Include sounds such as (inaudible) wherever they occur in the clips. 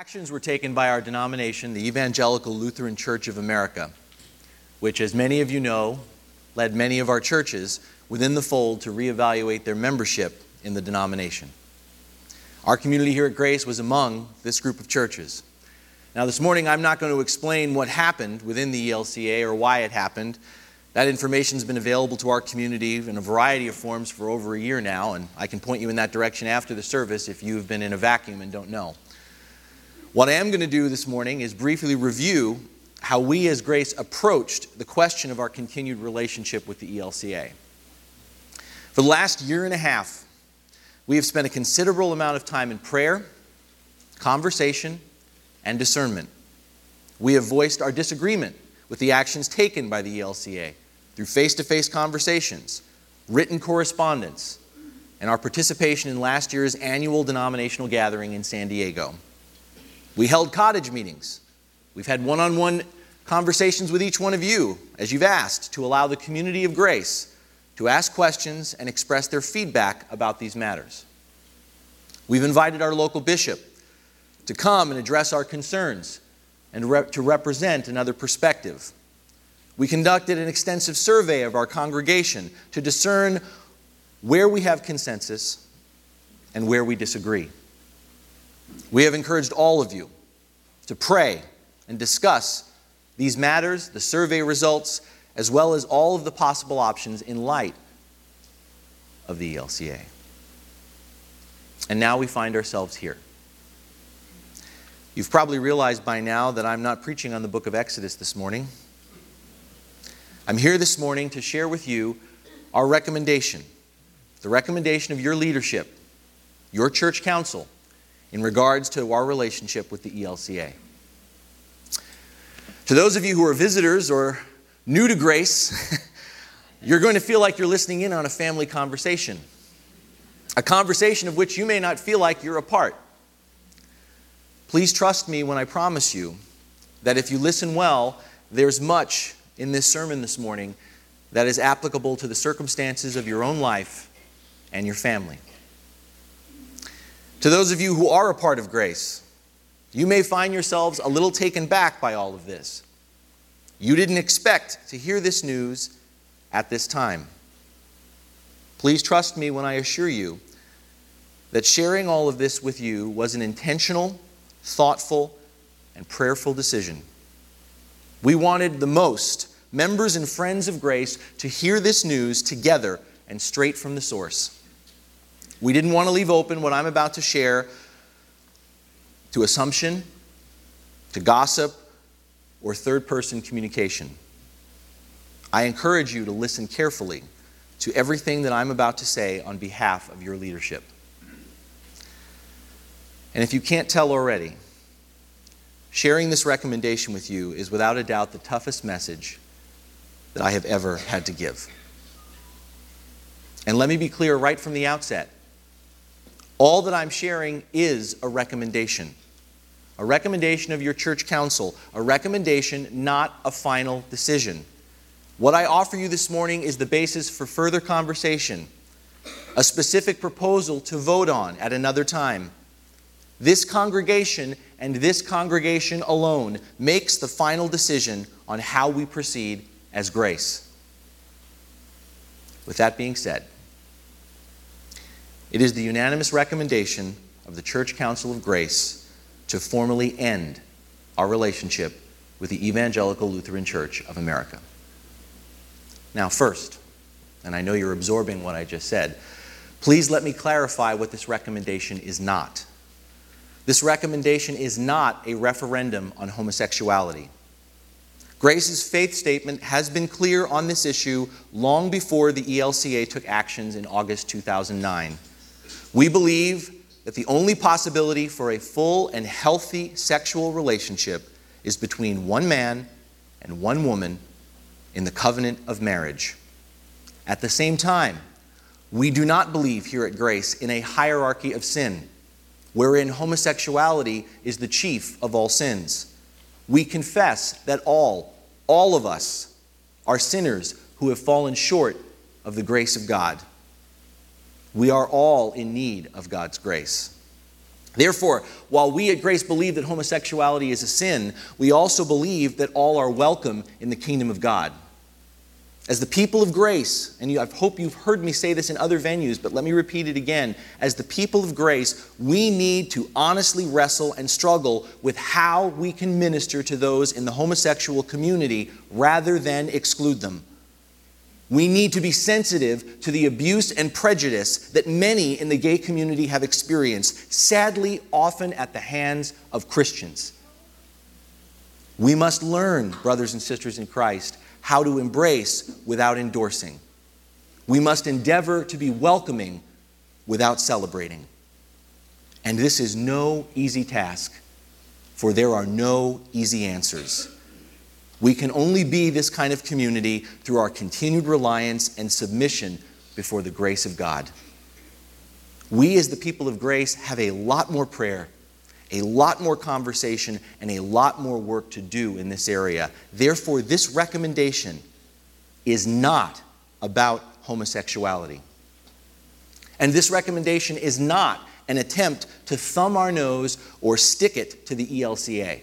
Actions were taken by our denomination, the Evangelical Lutheran Church of America, which, as many of you know, led many of our churches within the fold to reevaluate their membership in the denomination. Our community here at Grace was among this group of churches. Now, this morning, I'm not going to explain what happened within the ELCA or why it happened. That information has been available to our community in a variety of forms for over a year now, and I can point you in that direction after the service if you've been in a vacuum and don't know. What I am going to do this morning is briefly review how we as Grace approached the question of our continued relationship with the ELCA. For the last year and a half, we have spent a considerable amount of time in prayer, conversation, and discernment. We have voiced our disagreement with the actions taken by the ELCA through face to face conversations, written correspondence, and our participation in last year's annual denominational gathering in San Diego. We held cottage meetings. We've had one on one conversations with each one of you, as you've asked, to allow the community of grace to ask questions and express their feedback about these matters. We've invited our local bishop to come and address our concerns and to represent another perspective. We conducted an extensive survey of our congregation to discern where we have consensus and where we disagree. We have encouraged all of you to pray and discuss these matters, the survey results, as well as all of the possible options in light of the ELCA. And now we find ourselves here. You've probably realized by now that I'm not preaching on the book of Exodus this morning. I'm here this morning to share with you our recommendation, the recommendation of your leadership, your church council, in regards to our relationship with the ELCA. To those of you who are visitors or new to grace, (laughs) you're going to feel like you're listening in on a family conversation, a conversation of which you may not feel like you're a part. Please trust me when I promise you that if you listen well, there's much in this sermon this morning that is applicable to the circumstances of your own life and your family. To those of you who are a part of grace, you may find yourselves a little taken back by all of this. You didn't expect to hear this news at this time. Please trust me when I assure you that sharing all of this with you was an intentional, thoughtful, and prayerful decision. We wanted the most members and friends of grace to hear this news together and straight from the source. We didn't want to leave open what I'm about to share to assumption, to gossip, or third person communication. I encourage you to listen carefully to everything that I'm about to say on behalf of your leadership. And if you can't tell already, sharing this recommendation with you is without a doubt the toughest message that I have ever had to give. And let me be clear right from the outset all that I'm sharing is a recommendation. A recommendation of your church council, a recommendation, not a final decision. What I offer you this morning is the basis for further conversation, a specific proposal to vote on at another time. This congregation and this congregation alone makes the final decision on how we proceed as grace. With that being said, it is the unanimous recommendation of the Church Council of Grace to formally end our relationship with the Evangelical Lutheran Church of America. Now, first, and I know you're absorbing what I just said, please let me clarify what this recommendation is not. This recommendation is not a referendum on homosexuality. Grace's faith statement has been clear on this issue long before the ELCA took actions in August 2009. We believe that the only possibility for a full and healthy sexual relationship is between one man and one woman in the covenant of marriage. At the same time, we do not believe here at Grace in a hierarchy of sin, wherein homosexuality is the chief of all sins. We confess that all, all of us, are sinners who have fallen short of the grace of God. We are all in need of God's grace. Therefore, while we at Grace believe that homosexuality is a sin, we also believe that all are welcome in the kingdom of God. As the people of grace, and I hope you've heard me say this in other venues, but let me repeat it again. As the people of grace, we need to honestly wrestle and struggle with how we can minister to those in the homosexual community rather than exclude them. We need to be sensitive to the abuse and prejudice that many in the gay community have experienced, sadly, often at the hands of Christians. We must learn, brothers and sisters in Christ, how to embrace without endorsing. We must endeavor to be welcoming without celebrating. And this is no easy task, for there are no easy answers. We can only be this kind of community through our continued reliance and submission before the grace of God. We, as the people of grace, have a lot more prayer a lot more conversation and a lot more work to do in this area. Therefore, this recommendation is not about homosexuality. And this recommendation is not an attempt to thumb our nose or stick it to the ELCA.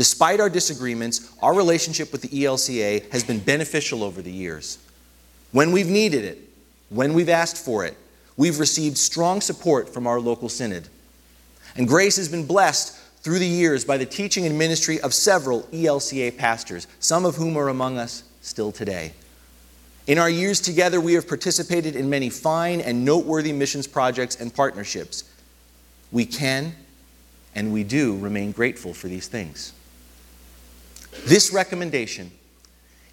Despite our disagreements, our relationship with the ELCA has been beneficial over the years. When we've needed it, when we've asked for it, we've received strong support from our local synod. And Grace has been blessed through the years by the teaching and ministry of several ELCA pastors, some of whom are among us still today. In our years together, we have participated in many fine and noteworthy missions projects and partnerships. We can and we do remain grateful for these things. This recommendation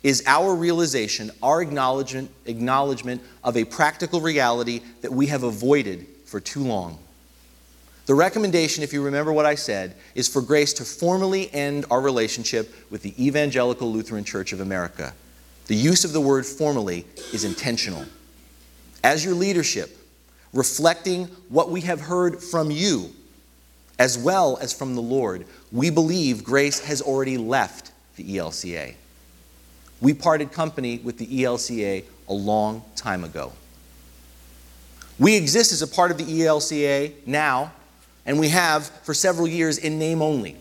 is our realization, our acknowledgement, acknowledgement of a practical reality that we have avoided for too long. The recommendation, if you remember what I said, is for Grace to formally end our relationship with the Evangelical Lutheran Church of America. The use of the word formally is intentional. As your leadership, reflecting what we have heard from you, as well as from the Lord, we believe Grace has already left the ELCA. We parted company with the ELCA a long time ago. We exist as a part of the ELCA now and we have for several years in name only.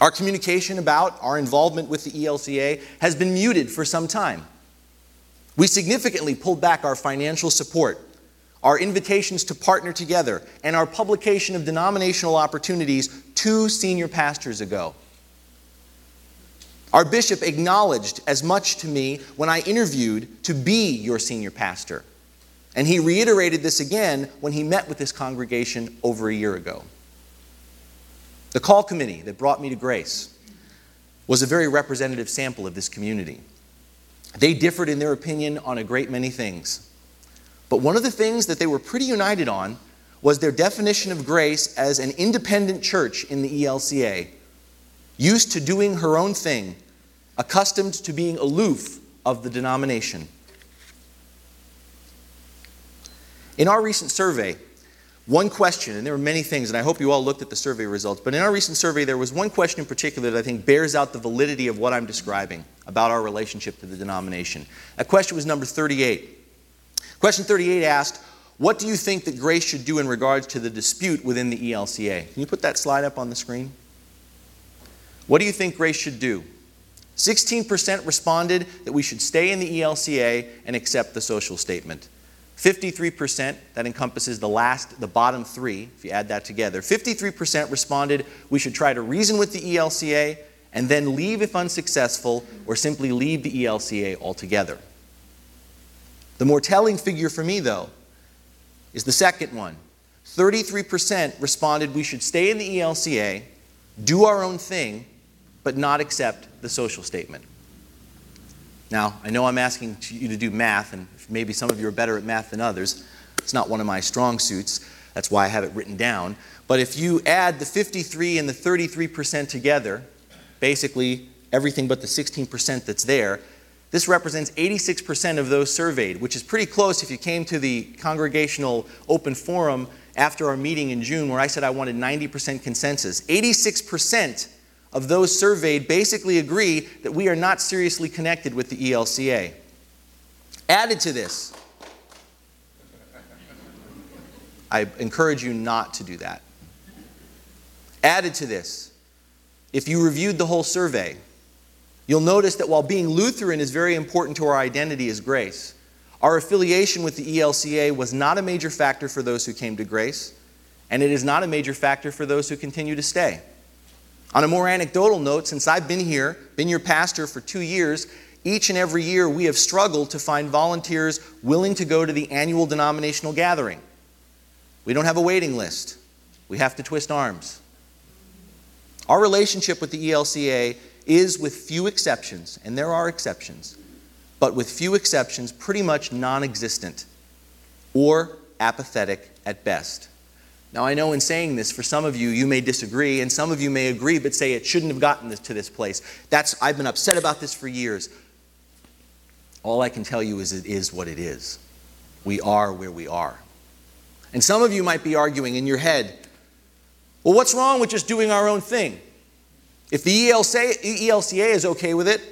Our communication about our involvement with the ELCA has been muted for some time. We significantly pulled back our financial support, our invitations to partner together, and our publication of denominational opportunities two senior pastors ago. Our bishop acknowledged as much to me when I interviewed to be your senior pastor. And he reiterated this again when he met with this congregation over a year ago. The call committee that brought me to grace was a very representative sample of this community. They differed in their opinion on a great many things. But one of the things that they were pretty united on was their definition of grace as an independent church in the ELCA, used to doing her own thing, accustomed to being aloof of the denomination. In our recent survey, one question, and there were many things, and I hope you all looked at the survey results, but in our recent survey, there was one question in particular that I think bears out the validity of what I'm describing about our relationship to the denomination. That question was number 38. Question 38 asked, What do you think that Grace should do in regards to the dispute within the ELCA? Can you put that slide up on the screen? What do you think Grace should do? 16% responded that we should stay in the ELCA and accept the social statement. 53%, that encompasses the last, the bottom three, if you add that together, 53% responded we should try to reason with the ELCA and then leave if unsuccessful, or simply leave the ELCA altogether. The more telling figure for me, though, is the second one. 33% responded we should stay in the ELCA, do our own thing, but not accept the social statement. Now, I know I'm asking you to do math, and maybe some of you are better at math than others. It's not one of my strong suits. That's why I have it written down. But if you add the 53 and the 33% together, basically everything but the 16% that's there, this represents 86% of those surveyed, which is pretty close if you came to the congregational open forum after our meeting in June where I said I wanted 90% consensus. 86% of those surveyed basically agree that we are not seriously connected with the ELCA. Added to this, I encourage you not to do that. Added to this, if you reviewed the whole survey, you'll notice that while being Lutheran is very important to our identity as grace, our affiliation with the ELCA was not a major factor for those who came to grace, and it is not a major factor for those who continue to stay. On a more anecdotal note, since I've been here, been your pastor for two years, each and every year we have struggled to find volunteers willing to go to the annual denominational gathering. We don't have a waiting list, we have to twist arms. Our relationship with the ELCA is, with few exceptions, and there are exceptions, but with few exceptions, pretty much non existent or apathetic at best. Now, I know in saying this, for some of you, you may disagree, and some of you may agree, but say it shouldn't have gotten to this place. That's, I've been upset about this for years. All I can tell you is it is what it is. We are where we are. And some of you might be arguing in your head, well, what's wrong with just doing our own thing? If the ELCA is okay with it,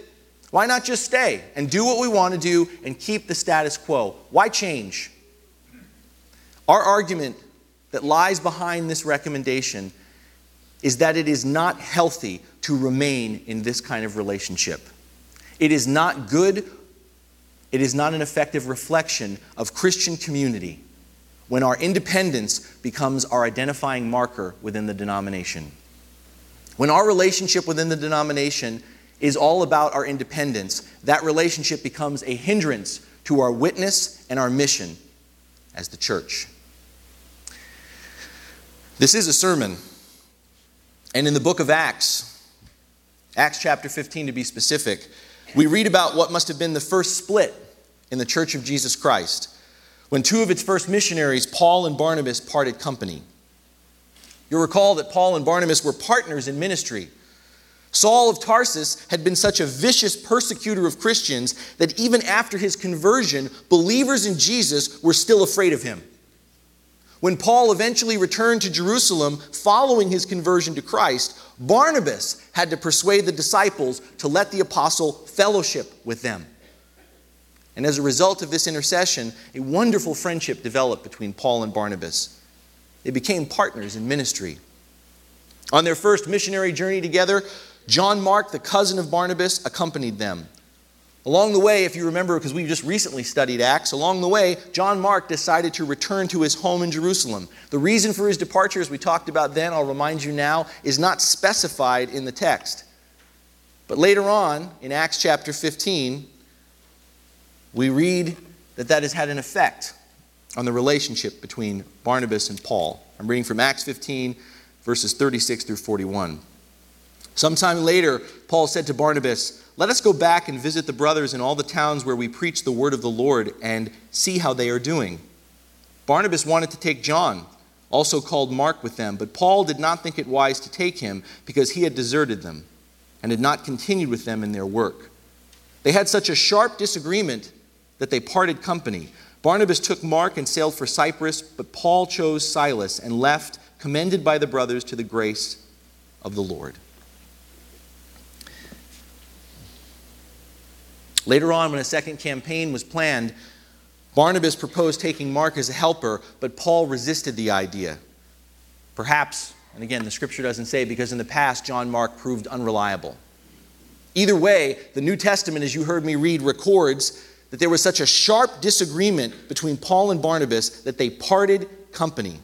why not just stay and do what we want to do and keep the status quo? Why change? Our argument that lies behind this recommendation is that it is not healthy to remain in this kind of relationship. It is not good, it is not an effective reflection of Christian community when our independence becomes our identifying marker within the denomination. When our relationship within the denomination is all about our independence, that relationship becomes a hindrance to our witness and our mission as the church. This is a sermon. And in the book of Acts, Acts chapter 15 to be specific, we read about what must have been the first split in the church of Jesus Christ when two of its first missionaries, Paul and Barnabas, parted company. You'll recall that Paul and Barnabas were partners in ministry. Saul of Tarsus had been such a vicious persecutor of Christians that even after his conversion, believers in Jesus were still afraid of him. When Paul eventually returned to Jerusalem following his conversion to Christ, Barnabas had to persuade the disciples to let the apostle fellowship with them. And as a result of this intercession, a wonderful friendship developed between Paul and Barnabas. They became partners in ministry. On their first missionary journey together, John Mark, the cousin of Barnabas, accompanied them. Along the way, if you remember, because we just recently studied Acts, along the way, John Mark decided to return to his home in Jerusalem. The reason for his departure, as we talked about then, I'll remind you now, is not specified in the text. But later on, in Acts chapter 15, we read that that has had an effect on the relationship between Barnabas and Paul. I'm reading from Acts 15, verses 36 through 41. Sometime later, Paul said to Barnabas, let us go back and visit the brothers in all the towns where we preach the word of the Lord and see how they are doing. Barnabas wanted to take John, also called Mark, with them, but Paul did not think it wise to take him because he had deserted them and had not continued with them in their work. They had such a sharp disagreement that they parted company. Barnabas took Mark and sailed for Cyprus, but Paul chose Silas and left, commended by the brothers to the grace of the Lord. Later on, when a second campaign was planned, Barnabas proposed taking Mark as a helper, but Paul resisted the idea. Perhaps, and again, the scripture doesn't say, because in the past, John Mark proved unreliable. Either way, the New Testament, as you heard me read, records that there was such a sharp disagreement between Paul and Barnabas that they parted company.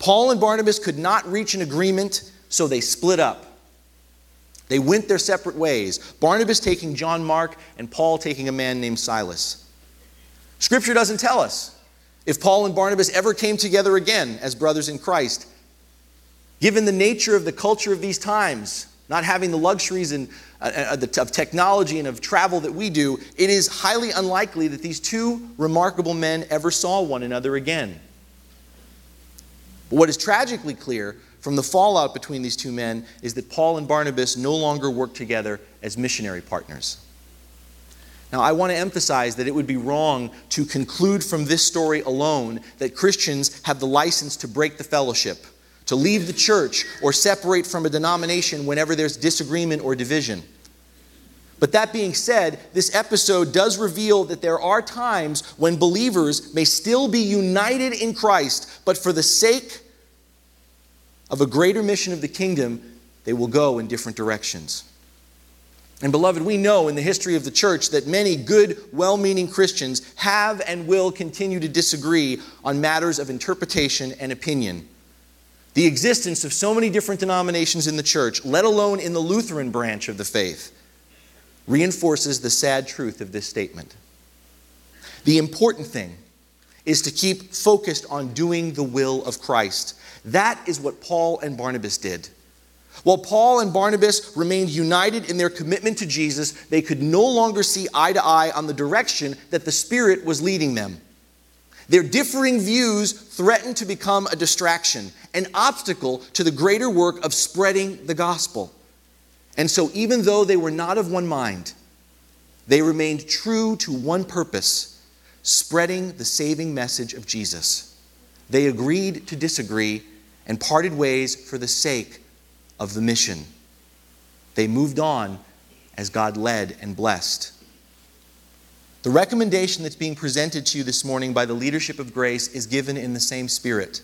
Paul and Barnabas could not reach an agreement, so they split up. They went their separate ways, Barnabas taking John Mark and Paul taking a man named Silas. Scripture doesn't tell us if Paul and Barnabas ever came together again as brothers in Christ. Given the nature of the culture of these times, not having the luxuries and, uh, uh of technology and of travel that we do, it is highly unlikely that these two remarkable men ever saw one another again. But what is tragically clear from the fallout between these two men is that Paul and Barnabas no longer work together as missionary partners. Now, I want to emphasize that it would be wrong to conclude from this story alone that Christians have the license to break the fellowship, to leave the church, or separate from a denomination whenever there's disagreement or division. But that being said, this episode does reveal that there are times when believers may still be united in Christ, but for the sake of a greater mission of the kingdom, they will go in different directions. And beloved, we know in the history of the church that many good, well meaning Christians have and will continue to disagree on matters of interpretation and opinion. The existence of so many different denominations in the church, let alone in the Lutheran branch of the faith, reinforces the sad truth of this statement. The important thing is to keep focused on doing the will of Christ. That is what Paul and Barnabas did. While Paul and Barnabas remained united in their commitment to Jesus, they could no longer see eye to eye on the direction that the Spirit was leading them. Their differing views threatened to become a distraction, an obstacle to the greater work of spreading the gospel. And so, even though they were not of one mind, they remained true to one purpose spreading the saving message of Jesus. They agreed to disagree and parted ways for the sake of the mission. They moved on as God led and blessed. The recommendation that's being presented to you this morning by the leadership of grace is given in the same spirit.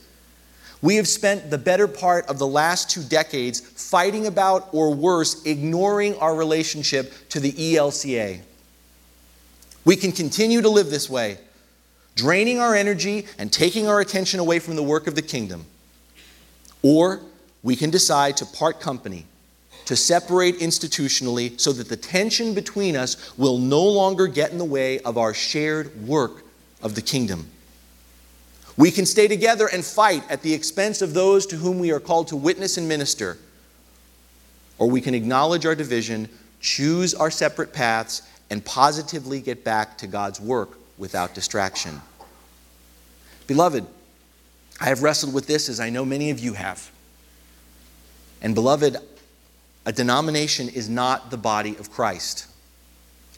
We have spent the better part of the last two decades fighting about, or worse, ignoring our relationship to the ELCA. We can continue to live this way, draining our energy and taking our attention away from the work of the kingdom. Or we can decide to part company, to separate institutionally, so that the tension between us will no longer get in the way of our shared work of the kingdom. We can stay together and fight at the expense of those to whom we are called to witness and minister. Or we can acknowledge our division, choose our separate paths, and positively get back to God's work without distraction. Beloved, I have wrestled with this as I know many of you have. And beloved, a denomination is not the body of Christ.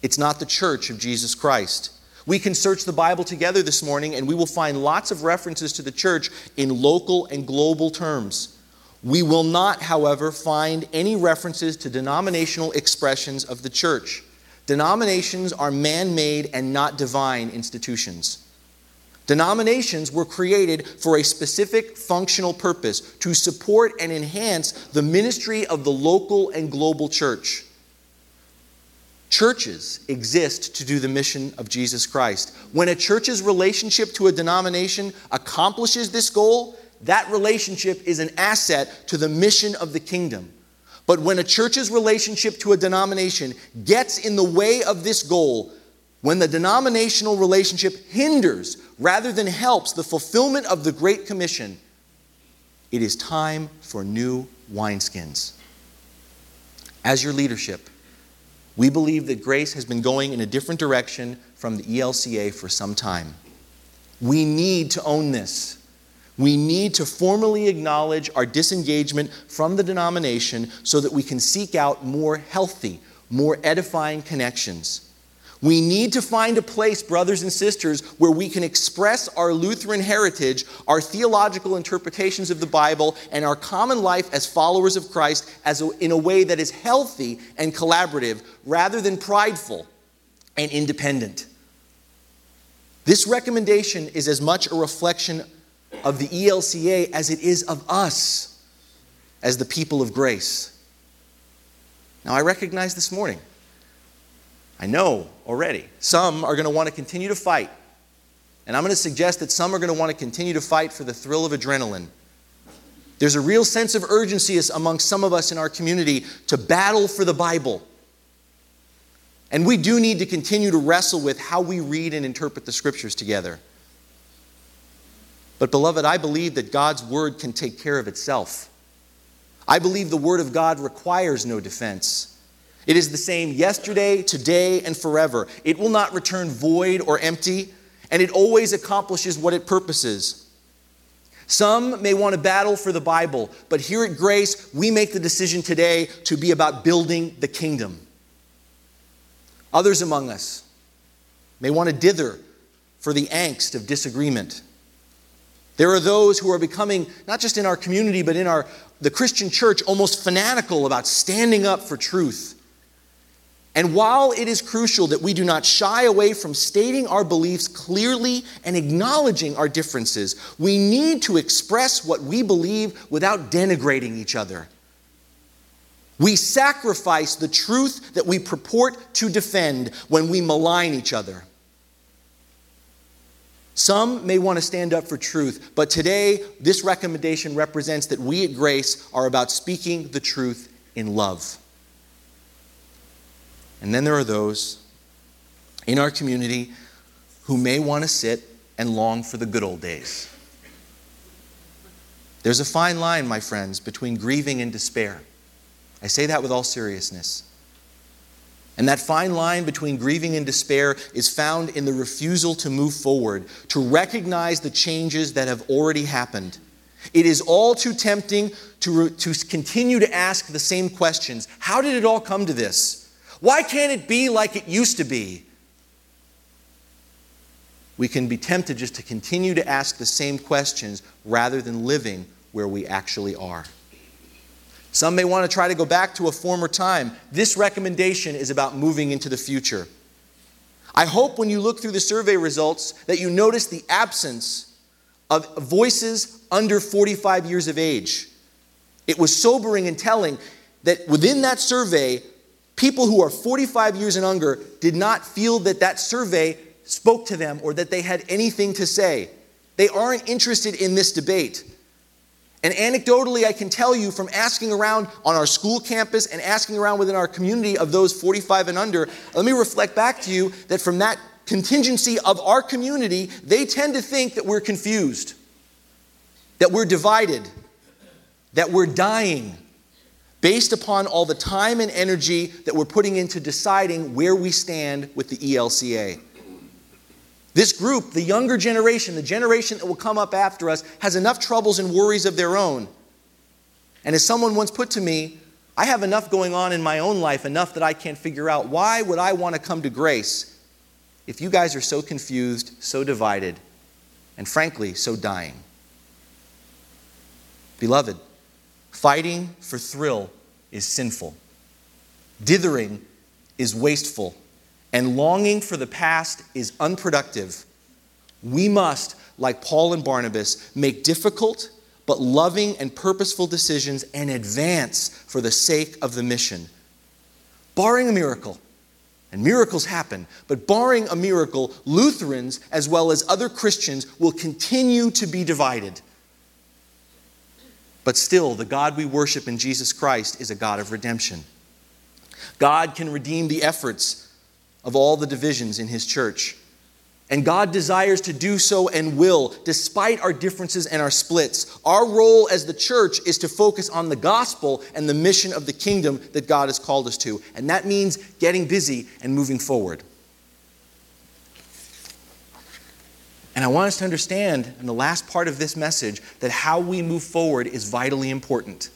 It's not the church of Jesus Christ. We can search the Bible together this morning and we will find lots of references to the church in local and global terms. We will not, however, find any references to denominational expressions of the church. Denominations are man made and not divine institutions. Denominations were created for a specific functional purpose to support and enhance the ministry of the local and global church. Churches exist to do the mission of Jesus Christ. When a church's relationship to a denomination accomplishes this goal, that relationship is an asset to the mission of the kingdom. But when a church's relationship to a denomination gets in the way of this goal, when the denominational relationship hinders rather than helps the fulfillment of the Great Commission, it is time for new wineskins. As your leadership, we believe that grace has been going in a different direction from the ELCA for some time. We need to own this. We need to formally acknowledge our disengagement from the denomination so that we can seek out more healthy, more edifying connections. We need to find a place, brothers and sisters, where we can express our Lutheran heritage, our theological interpretations of the Bible, and our common life as followers of Christ as a, in a way that is healthy and collaborative rather than prideful and independent. This recommendation is as much a reflection of the ELCA as it is of us as the people of grace. Now, I recognize this morning I know already. Some are going to want to continue to fight. And I'm going to suggest that some are going to want to continue to fight for the thrill of adrenaline. There's a real sense of urgency among some of us in our community to battle for the Bible. And we do need to continue to wrestle with how we read and interpret the scriptures together. But, beloved, I believe that God's word can take care of itself. I believe the word of God requires no defense. It is the same yesterday, today, and forever. It will not return void or empty, and it always accomplishes what it purposes. Some may want to battle for the Bible, but here at Grace, we make the decision today to be about building the kingdom. Others among us may want to dither for the angst of disagreement. There are those who are becoming, not just in our community, but in our, the Christian church, almost fanatical about standing up for truth And while it is crucial that we do not shy away from stating our beliefs clearly and acknowledging our differences, we need to express what we believe without denigrating each other. We sacrifice the truth that we purport to defend when we malign each other. Some may want to stand up for truth, but today this recommendation represents that we at Grace are about speaking the truth in love. And then there are those in our community who may want to sit and long for the good old days. There's a fine line, my friends, between grieving and despair. I say that with all seriousness. And that fine line between grieving and despair is found in the refusal to move forward, to recognize the changes that have already happened. It is all too tempting to, re- to continue to ask the same questions How did it all come to this? Why can't it be like it used to be? We can be tempted just to continue to ask the same questions rather than living where we actually are. Some may want to try to go back to a former time. This recommendation is about moving into the future. I hope when you look through the survey results that you notice the absence of voices under 45 years of age. It was sobering and telling that within that survey, people who are 45 years and younger did not feel that that survey spoke to them or that they had anything to say. They aren't interested in this debate. And anecdotally, I can tell you from asking around on our school campus and asking around within our community of those 45 and under, let me reflect back to you that from that contingency of our community, they tend to think that we're confused, that we're divided, that we're dying, based upon all the time and energy that we're putting into deciding where we stand with the ELCA. This group, the younger generation, the generation that will come up after us, has enough troubles and worries of their own. And as someone once put to me, I have enough going on in my own life, enough that I can't figure out why would I want to come to grace if you guys are so confused, so divided, and frankly, so dying. Beloved, Fighting for thrill is sinful. Dithering is wasteful. And longing for the past is unproductive. We must, like Paul and Barnabas, make difficult but loving and purposeful decisions and advance for the sake of the mission. Barring a miracle, and miracles happen, but barring a miracle, Lutherans as well as other Christians will continue to be divided. But still, the God we worship in Jesus Christ is a God of redemption. God can redeem the efforts of all the divisions in His church. And God desires to do so and will, despite our differences and our splits. Our role as the church is to focus on the gospel and the mission of the kingdom that God has called us to. And that means getting busy and moving forward. And I want us to understand in the last part of this message that how we move forward is vitally important.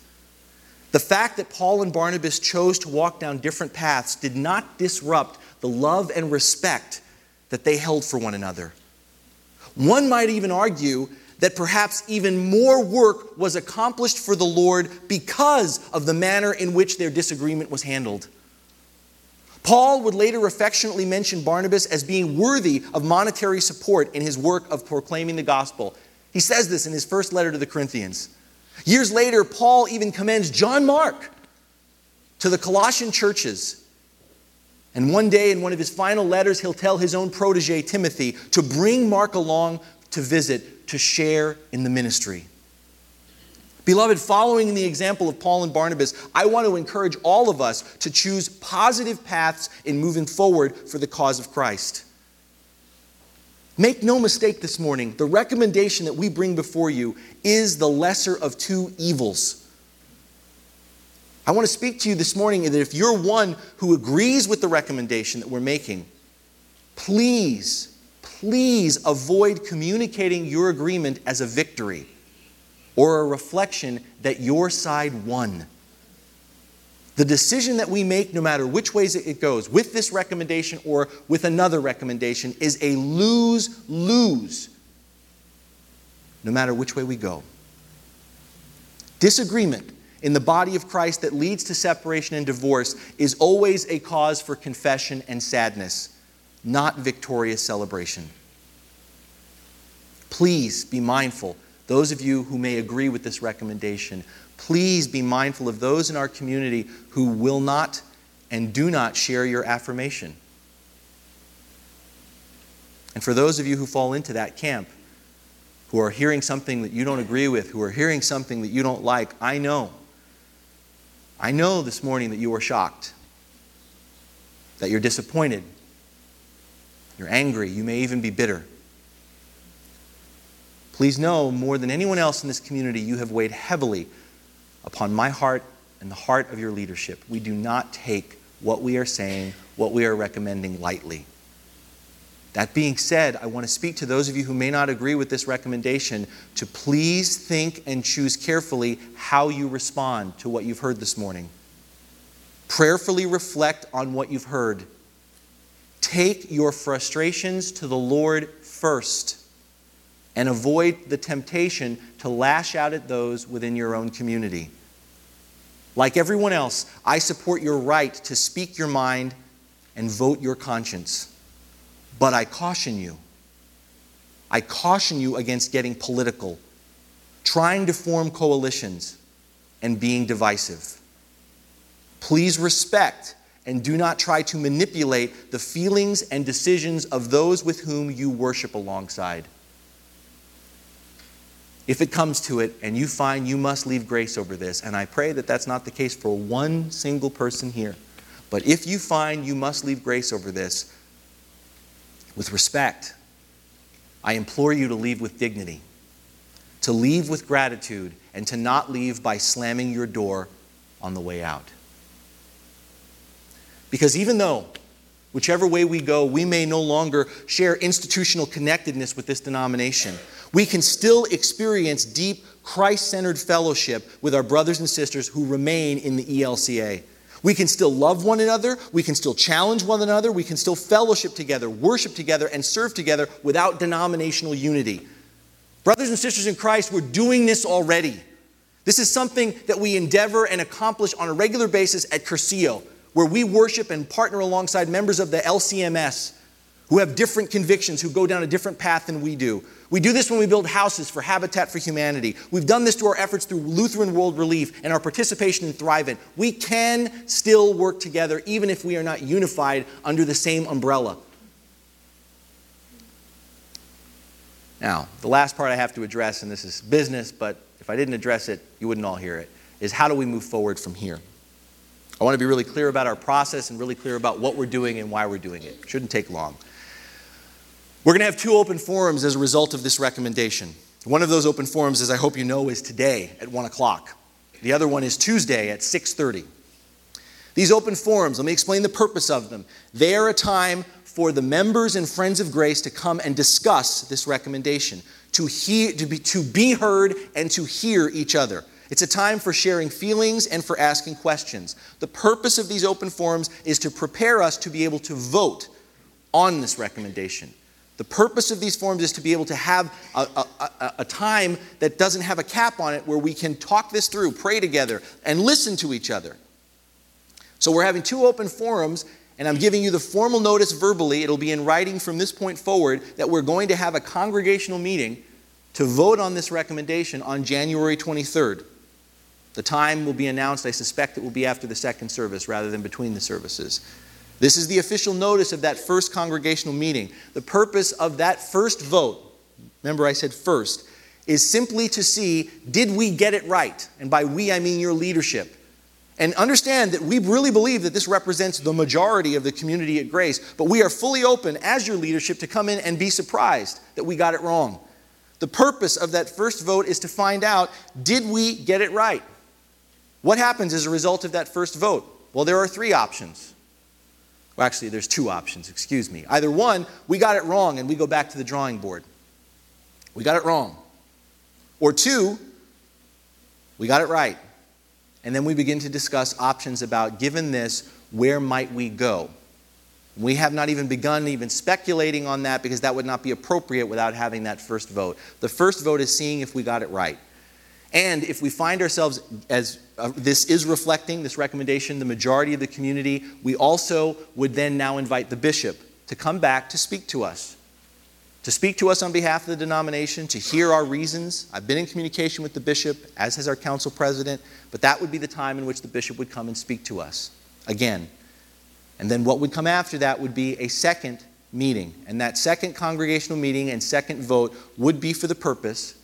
The fact that Paul and Barnabas chose to walk down different paths did not disrupt the love and respect that they held for one another. One might even argue that perhaps even more work was accomplished for the Lord because of the manner in which their disagreement was handled. Paul would later affectionately mention Barnabas as being worthy of monetary support in his work of proclaiming the gospel. He says this in his first letter to the Corinthians. Years later, Paul even commends John Mark to the Colossian churches. And one day, in one of his final letters, he'll tell his own protege, Timothy, to bring Mark along to visit, to share in the ministry. Beloved, following the example of Paul and Barnabas, I want to encourage all of us to choose positive paths in moving forward for the cause of Christ. Make no mistake this morning, the recommendation that we bring before you is the lesser of two evils. I want to speak to you this morning that if you're one who agrees with the recommendation that we're making, please, please avoid communicating your agreement as a victory or a reflection that your side won. The decision that we make, no matter which ways it goes, with this recommendation or with another recommendation, is a lose lose, no matter which way we go. Disagreement in the body of Christ that leads to separation and divorce is always a cause for confession and sadness, not victorious celebration. Please be mindful, those of you who may agree with this recommendation, please be mindful of those in our community who will not and do not share your affirmation. And for those of you who fall into that camp, who are hearing something that you don't agree with, who are hearing something that you don't like, I know. I know this morning that you are shocked, that you're disappointed, you're angry, you may even be bitter. Please know more than anyone else in this community, you have weighed heavily upon my heart and the heart of your leadership. We do not take what we are saying, what we are recommending lightly. That being said, I want to speak to those of you who may not agree with this recommendation to please think and choose carefully how you respond to what you've heard this morning. Prayerfully reflect on what you've heard. Take your frustrations to the Lord first and avoid the temptation to lash out at those within your own community. Like everyone else, I support your right to speak your mind and vote your conscience. But I caution you. I caution you against getting political, trying to form coalitions, and being divisive. Please respect and do not try to manipulate the feelings and decisions of those with whom you worship alongside. If it comes to it and you find you must leave grace over this, and I pray that that's not the case for one single person here, but if you find you must leave grace over this, with respect. I implore you to leave with dignity, to leave with gratitude, and to not leave by slamming your door on the way out. Because even though, whichever way we go, we may no longer share institutional connectedness with this denomination, we can still experience deep Christ centered fellowship with our brothers and sisters who remain in the ELCA. We can still love one another. We can still challenge one another. We can still fellowship together, worship together, and serve together without denominational unity. Brothers and sisters in Christ, we're doing this already. This is something that we endeavor and accomplish on a regular basis at Cursillo, where we worship and partner alongside members of the LCMS who have different convictions, who go down a different path than we do. We do this when we build houses for Habitat for Humanity. We've done this through our efforts through Lutheran World Relief and our participation in Thrivent. We can still work together even if we are not unified under the same umbrella. Now, the last part I have to address, and this is business, but if I didn't address it, you wouldn't all hear it, is how do we move forward from here? I want to be really clear about our process and really clear about what we're doing and why we're doing it. it shouldn't take long. We're going to have two open forums as a result of this recommendation. One of those open forums, as I hope you know, is today at 1 o'clock. The other one is Tuesday at 6.30. These open forums, let me explain the purpose of them. They are a time for the members and friends of grace to come and discuss this recommendation, to, hear, to, be, to be heard and to hear each other. It's a time for sharing feelings and for asking questions. The purpose of these open forums is to prepare us to be able to vote on this recommendation. The purpose of these forums is to be able to have a, a, a, time that doesn't have a cap on it where we can talk this through, pray together, and listen to each other. So we're having two open forums, and I'm giving you the formal notice verbally. It'll be in writing from this point forward that we're going to have a congregational meeting to vote on this recommendation on January 23rd. The time will be announced. I suspect it will be after the second service rather than between the services. This is the official notice of that first congregational meeting. The purpose of that first vote, remember I said first, is simply to see did we get it right? And by we, I mean your leadership. And understand that we really believe that this represents the majority of the community at Grace, but we are fully open as your leadership to come in and be surprised that we got it wrong. The purpose of that first vote is to find out did we get it right? What happens as a result of that first vote? Well, there are three options. Well, actually, there's two options, excuse me. Either one, we got it wrong and we go back to the drawing board. We got it wrong. Or two, we got it right. And then we begin to discuss options about, given this, where might we go? We have not even begun even speculating on that because that would not be appropriate without having that first vote. The first vote is seeing if we got it right. And if we find ourselves as uh, this is reflecting this recommendation, the majority of the community, we also would then now invite the bishop to come back to speak to us. To speak to us on behalf of the denomination, to hear our reasons. I've been in communication with the bishop, as has our council president, but that would be the time in which the bishop would come and speak to us again. And then what would come after that would be a second meeting. And that second congregational meeting and second vote would be for the purpose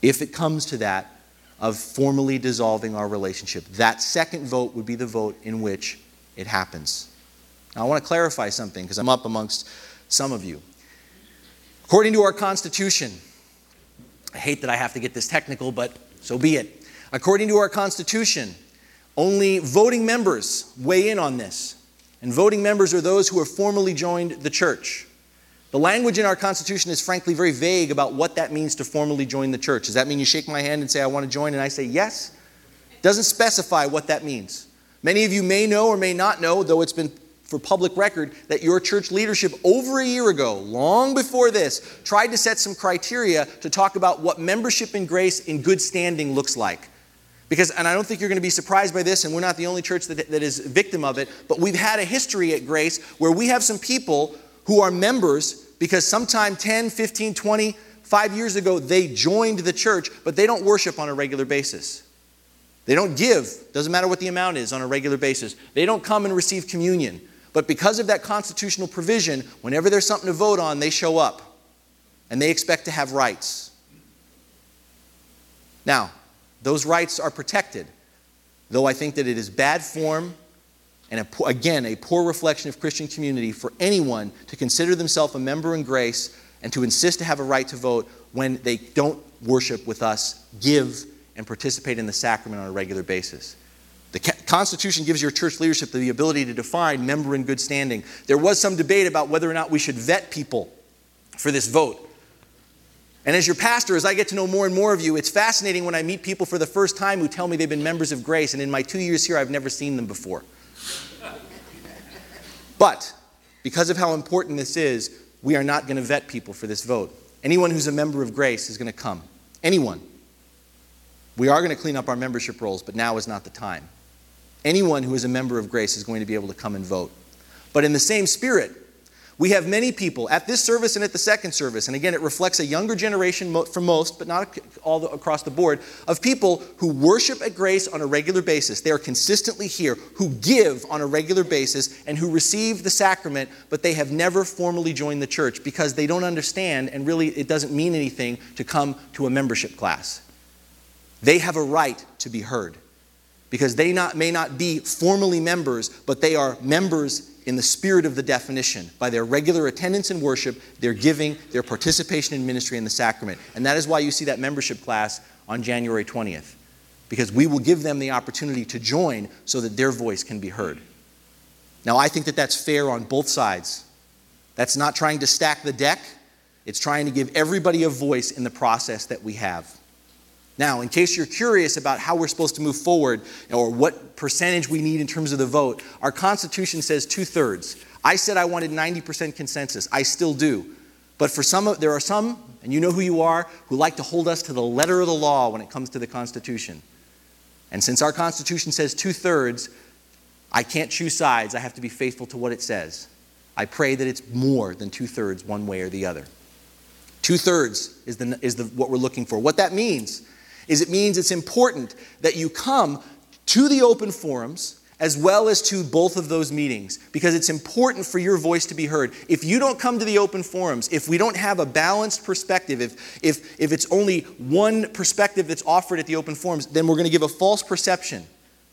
if it comes to that, of formally dissolving our relationship. That second vote would be the vote in which it happens. Now, I want to clarify something because I'm up amongst some of you. According to our Constitution, I hate that I have to get this technical, but so be it. According to our Constitution, only voting members weigh in on this. And voting members are those who have formally joined the church. The language in our Constitution is frankly very vague about what that means to formally join the church. Does that mean you shake my hand and say, I want to join, and I say yes? Doesn't specify what that means. Many of you may know or may not know, though it's been for public record, that your church leadership over a year ago, long before this, tried to set some criteria to talk about what membership in grace in good standing looks like. Because, and I don't think you're going to be surprised by this, and we're not the only church that, that is victim of it, but we've had a history at Grace where we have some people who are members because sometime 10, 15, 20, five years ago, they joined the church, but they don't worship on a regular basis. They don't give, doesn't matter what the amount is, on a regular basis. They don't come and receive communion. But because of that constitutional provision, whenever there's something to vote on, they show up and they expect to have rights. Now, those rights are protected, though I think that it is bad form and a, again, a poor reflection of Christian community for anyone to consider themselves a member in grace and to insist to have a right to vote when they don't worship with us, give, and participate in the sacrament on a regular basis. The Constitution gives your church leadership the ability to define member in good standing. There was some debate about whether or not we should vet people for this vote. And as your pastor, as I get to know more and more of you, it's fascinating when I meet people for the first time who tell me they've been members of grace, and in my two years here, I've never seen them before. But because of how important this is, we are not going to vet people for this vote. Anyone who's a member of grace is going to come. Anyone. We are going to clean up our membership rolls, but now is not the time. Anyone who is a member of grace is going to be able to come and vote. But in the same spirit, we have many people at this service and at the second service, and again, it reflects a younger generation for most, but not all across the board, of people who worship at grace on a regular basis. They are consistently here, who give on a regular basis, and who receive the sacrament, but they have never formally joined the church because they don't understand, and really it doesn't mean anything to come to a membership class. They have a right to be heard because they not, may not be formally members, but they are members in the spirit of the definition by their regular attendance in worship, their giving, their participation in ministry and the sacrament. And that is why you see that membership class on January 20th, because we will give them the opportunity to join so that their voice can be heard. Now, I think that that's fair on both sides. That's not trying to stack the deck, it's trying to give everybody a voice in the process that we have. Now, in case you're curious about how we're supposed to move forward or what percentage we need in terms of the vote, our Constitution says two thirds. I said I wanted 90% consensus. I still do. But for some, there are some, and you know who you are, who like to hold us to the letter of the law when it comes to the Constitution. And since our Constitution says two thirds, I can't choose sides. I have to be faithful to what it says. I pray that it's more than two thirds, one way or the other. Two thirds is, the, is the, what we're looking for. What that means is it means it's important that you come to the open forums as well as to both of those meetings because it's important for your voice to be heard. If you don't come to the open forums, if we don't have a balanced perspective, if, if, if it's only one perspective that's offered at the open forums, then we're going to give a false perception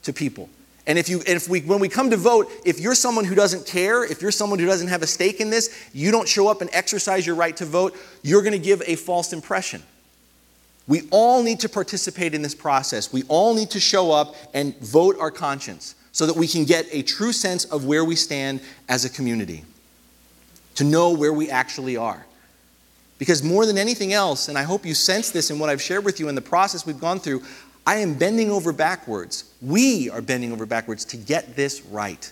to people. And if you, if we, when we come to vote, if you're someone who doesn't care, if you're someone who doesn't have a stake in this, you don't show up and exercise your right to vote, you're going to give a false impression. We all need to participate in this process. We all need to show up and vote our conscience so that we can get a true sense of where we stand as a community, to know where we actually are. Because more than anything else, and I hope you sense this in what I've shared with you in the process we've gone through, I am bending over backwards. We are bending over backwards to get this right.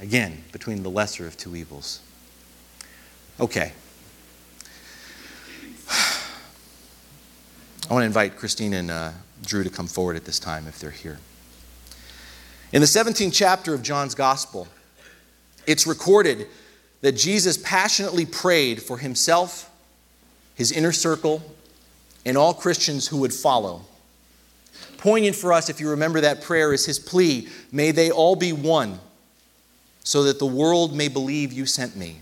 Again, between the lesser of two evils. Okay. I want to invite Christine and uh, Drew to come forward at this time if they're here. In the 17th chapter of John's Gospel, it's recorded that Jesus passionately prayed for himself, his inner circle, and all Christians who would follow. Poignant for us, if you remember that prayer, is his plea May they all be one, so that the world may believe you sent me.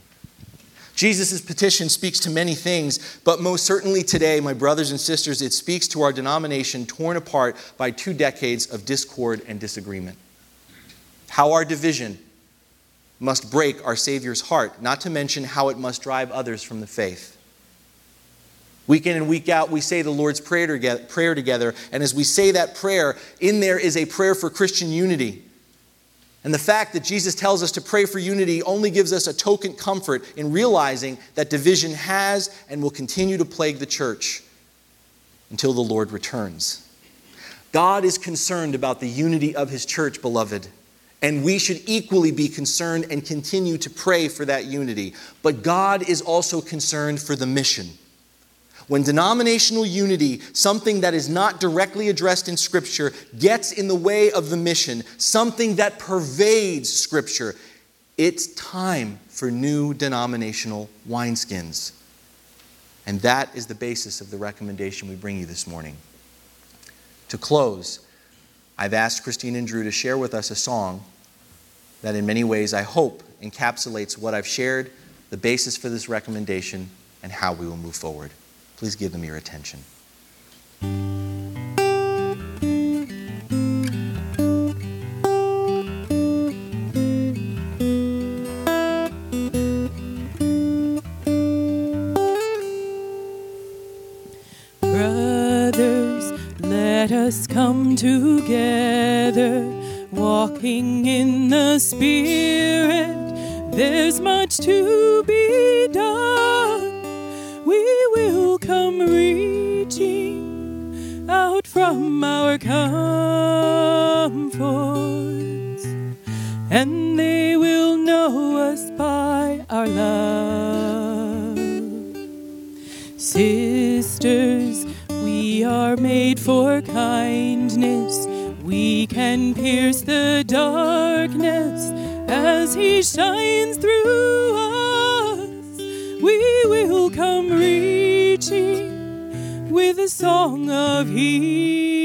Jesus' petition speaks to many things, but most certainly today, my brothers and sisters, it speaks to our denomination torn apart by two decades of discord and disagreement. How our division must break our Savior's heart, not to mention how it must drive others from the faith. Week in and week out, we say the Lord's Prayer together, and as we say that prayer, in there is a prayer for Christian unity and the fact that Jesus tells us to pray for unity only gives us a token comfort in realizing that division has and will continue to plague the church until the Lord returns. God is concerned about the unity of his church, beloved, and we should equally be concerned and continue to pray for that unity. But God is also concerned for the mission. When denominational unity, something that is not directly addressed in Scripture, gets in the way of the mission, something that pervades Scripture, it's time for new denominational wineskins. And that is the basis of the recommendation we bring you this morning. To close, I've asked Christine and Drew to share with us a song that, in many ways, I hope encapsulates what I've shared, the basis for this recommendation, and how we will move forward. Please give them your attention. Brothers, let us come together, walking in the Spirit. There's much to be from our comforts, and they will know us by our love. Sisters, we are made for kindness. We can pierce the darkness as He shines through us we will come reaching with a song of healing,